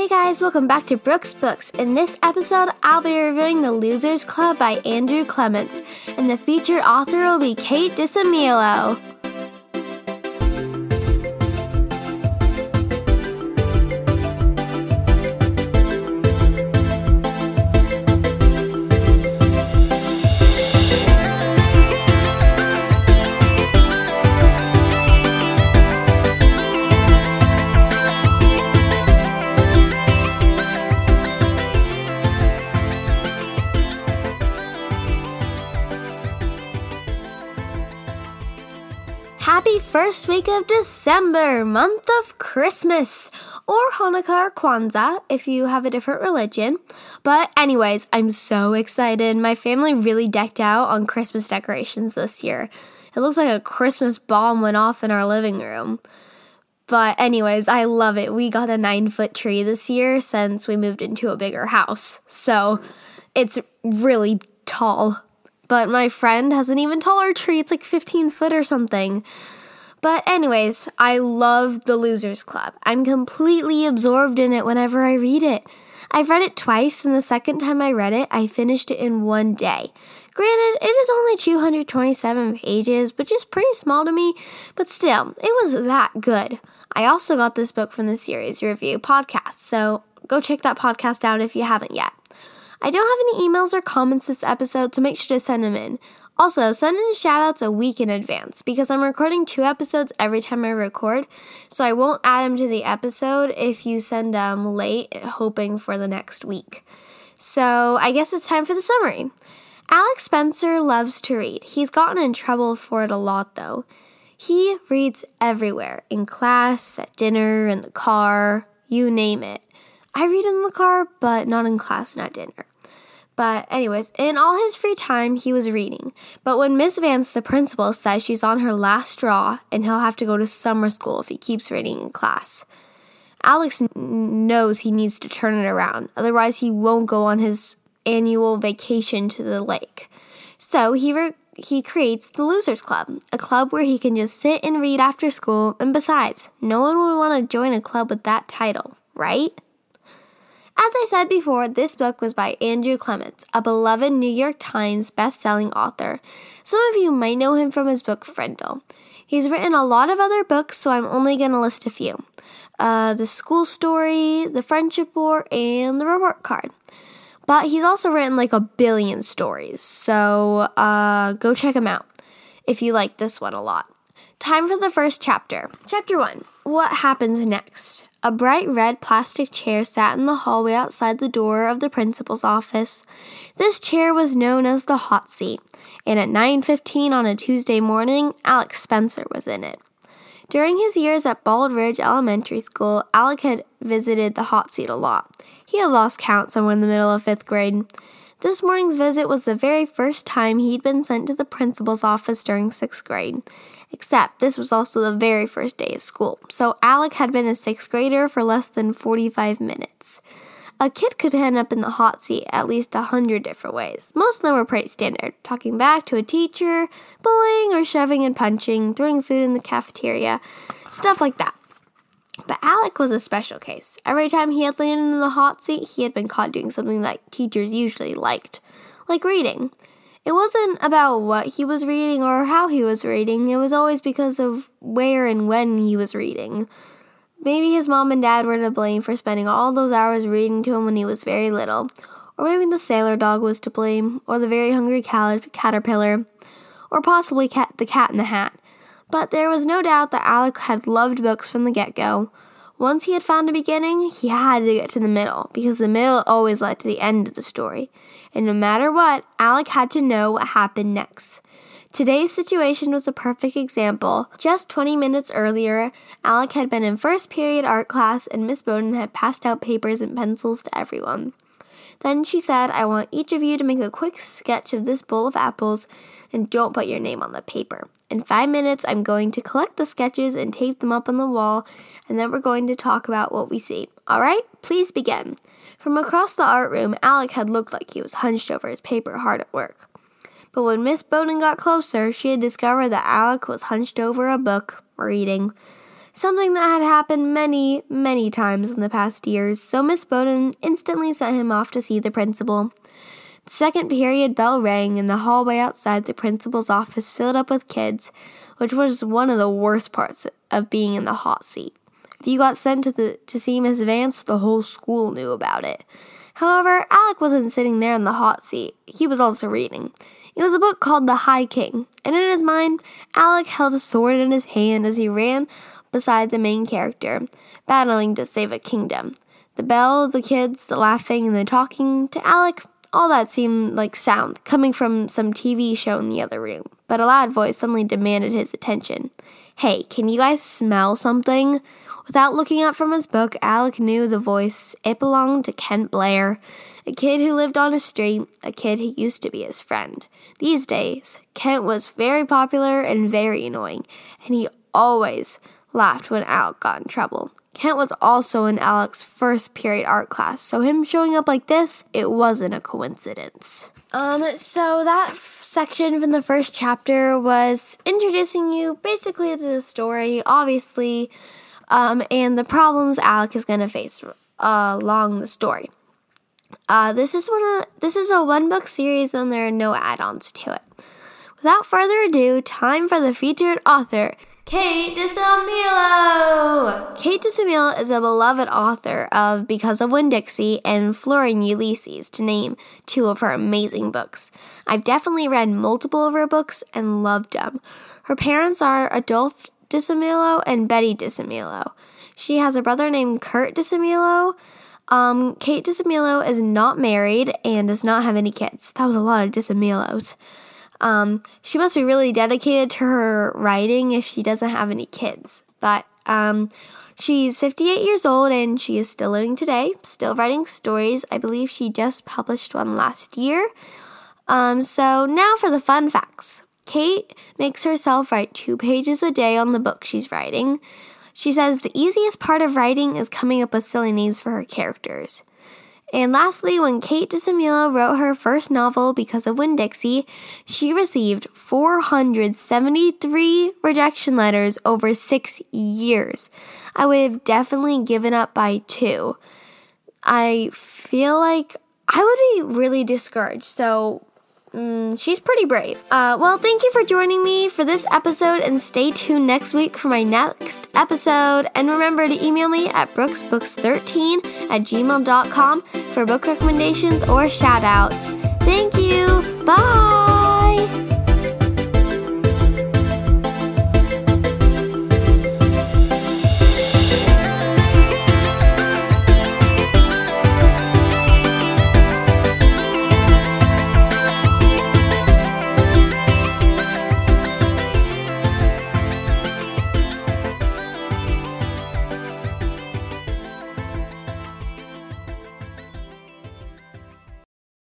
Hey guys, welcome back to Brooks Books. In this episode, I'll be reviewing The Losers Club by Andrew Clements, and the featured author will be Kate DiCamillo. Happy first week of December, month of Christmas, or Hanukkah or Kwanzaa if you have a different religion. But, anyways, I'm so excited. My family really decked out on Christmas decorations this year. It looks like a Christmas bomb went off in our living room. But, anyways, I love it. We got a nine foot tree this year since we moved into a bigger house. So, it's really tall but my friend has an even taller tree. It's like 15 foot or something. But, anyways, I love The Losers Club. I'm completely absorbed in it whenever I read it. I've read it twice, and the second time I read it, I finished it in one day. Granted, it is only 227 pages, which is pretty small to me, but still, it was that good. I also got this book from the series review podcast, so go check that podcast out if you haven't yet. I don't have any emails or comments this episode, so make sure to send them in. Also, send in shoutouts a week in advance because I'm recording two episodes every time I record, so I won't add them to the episode if you send them late, hoping for the next week. So, I guess it's time for the summary. Alex Spencer loves to read. He's gotten in trouble for it a lot, though. He reads everywhere in class, at dinner, in the car, you name it. I read in the car, but not in class and at dinner. But, anyways, in all his free time, he was reading. But when Miss Vance, the principal, says she's on her last straw and he'll have to go to summer school if he keeps reading in class, Alex n- knows he needs to turn it around. Otherwise, he won't go on his annual vacation to the lake. So he re- he creates the Losers Club, a club where he can just sit and read after school. And besides, no one would want to join a club with that title, right? As I said before, this book was by Andrew Clements, a beloved New York Times best-selling author. Some of you might know him from his book Frindle. He's written a lot of other books, so I'm only going to list a few. Uh, the School Story, The Friendship War, and The Report Card. But he's also written like a billion stories, so uh, go check him out if you like this one a lot. Time for the first chapter. Chapter 1 What happens next? A bright red plastic chair sat in the hallway outside the door of the principal's office. This chair was known as the hot seat, and at 9:15 on a Tuesday morning, Alex Spencer was in it. During his years at Bald Ridge Elementary School, Alec had visited the hot seat a lot. He had lost count somewhere in the middle of 5th grade. This morning's visit was the very first time he'd been sent to the principal's office during 6th grade. Except this was also the very first day of school, so Alec had been a sixth grader for less than 45 minutes. A kid could end up in the hot seat at least a hundred different ways. Most of them were pretty standard talking back to a teacher, bullying or shoving and punching, throwing food in the cafeteria, stuff like that. But Alec was a special case. Every time he had landed in the hot seat, he had been caught doing something that teachers usually liked, like reading. It wasn't about what he was reading or how he was reading, it was always because of where and when he was reading. Maybe his mom and dad were to blame for spending all those hours reading to him when he was very little, or maybe the sailor dog was to blame, or the very hungry cat- caterpillar, or possibly cat- the cat in the hat. But there was no doubt that Alec had loved books from the get go. Once he had found a beginning, he had to get to the middle, because the middle always led to the end of the story. And no matter what, Alec had to know what happened next. Today's situation was a perfect example. Just 20 minutes earlier, Alec had been in first period art class and Miss Bowden had passed out papers and pencils to everyone. Then she said, I want each of you to make a quick sketch of this bowl of apples and don't put your name on the paper. In five minutes, I'm going to collect the sketches and tape them up on the wall, and then we're going to talk about what we see. All right, please begin. From across the art room, Alec had looked like he was hunched over his paper, hard at work. But when Miss Bowden got closer, she had discovered that Alec was hunched over a book, reading. Something that had happened many, many times in the past years, so Miss Bowden instantly sent him off to see the principal. The second period bell rang, and the hallway outside the principal's office filled up with kids, which was one of the worst parts of being in the hot seat. If you got sent to, the, to see Miss Vance, the whole school knew about it. However, Alec wasn't sitting there in the hot seat. He was also reading. It was a book called The High King, and in his mind, Alec held a sword in his hand as he ran beside the main character, battling to save a kingdom. The bells, the kids, the laughing, and the talking to Alec, all that seemed like sound coming from some TV show in the other room. But a loud voice suddenly demanded his attention. Hey, can you guys smell something? Without looking up from his book, Alec knew the voice. It belonged to Kent Blair, a kid who lived on his street, a kid who used to be his friend. These days, Kent was very popular and very annoying, and he always laughed when Alec got in trouble. Kent was also in Alec's first period art class, so him showing up like this, it wasn't a coincidence. Um, so that f- section from the first chapter was introducing you basically to the story, obviously, um, and the problems Alec is to face uh, along the story. Uh, this is one of, this is a one book series, and there are no add-ons to it. Without further ado, time for the featured author. Kate DiCamillo! Kate DiCamillo is a beloved author of Because of Winn-Dixie and Flora and Ulysses, to name two of her amazing books. I've definitely read multiple of her books and loved them. Her parents are Adolphe DiCamillo and Betty DiCamillo. She has a brother named Kurt DiCamillo. Um, Kate DiCamillo is not married and does not have any kids. That was a lot of DiCamillos. Um, she must be really dedicated to her writing if she doesn't have any kids. But um, she's 58 years old and she is still living today, still writing stories. I believe she just published one last year. Um, so now for the fun facts. Kate makes herself write two pages a day on the book she's writing. She says the easiest part of writing is coming up with silly names for her characters. And lastly, when Kate DiCamillo wrote her first novel because of Winn-Dixie, she received 473 rejection letters over six years. I would have definitely given up by two. I feel like I would be really discouraged. So Mm, she's pretty brave. Uh, well, thank you for joining me for this episode and stay tuned next week for my next episode. And remember to email me at brooksbooks13 at gmail.com for book recommendations or shout outs. Thank you. Bye.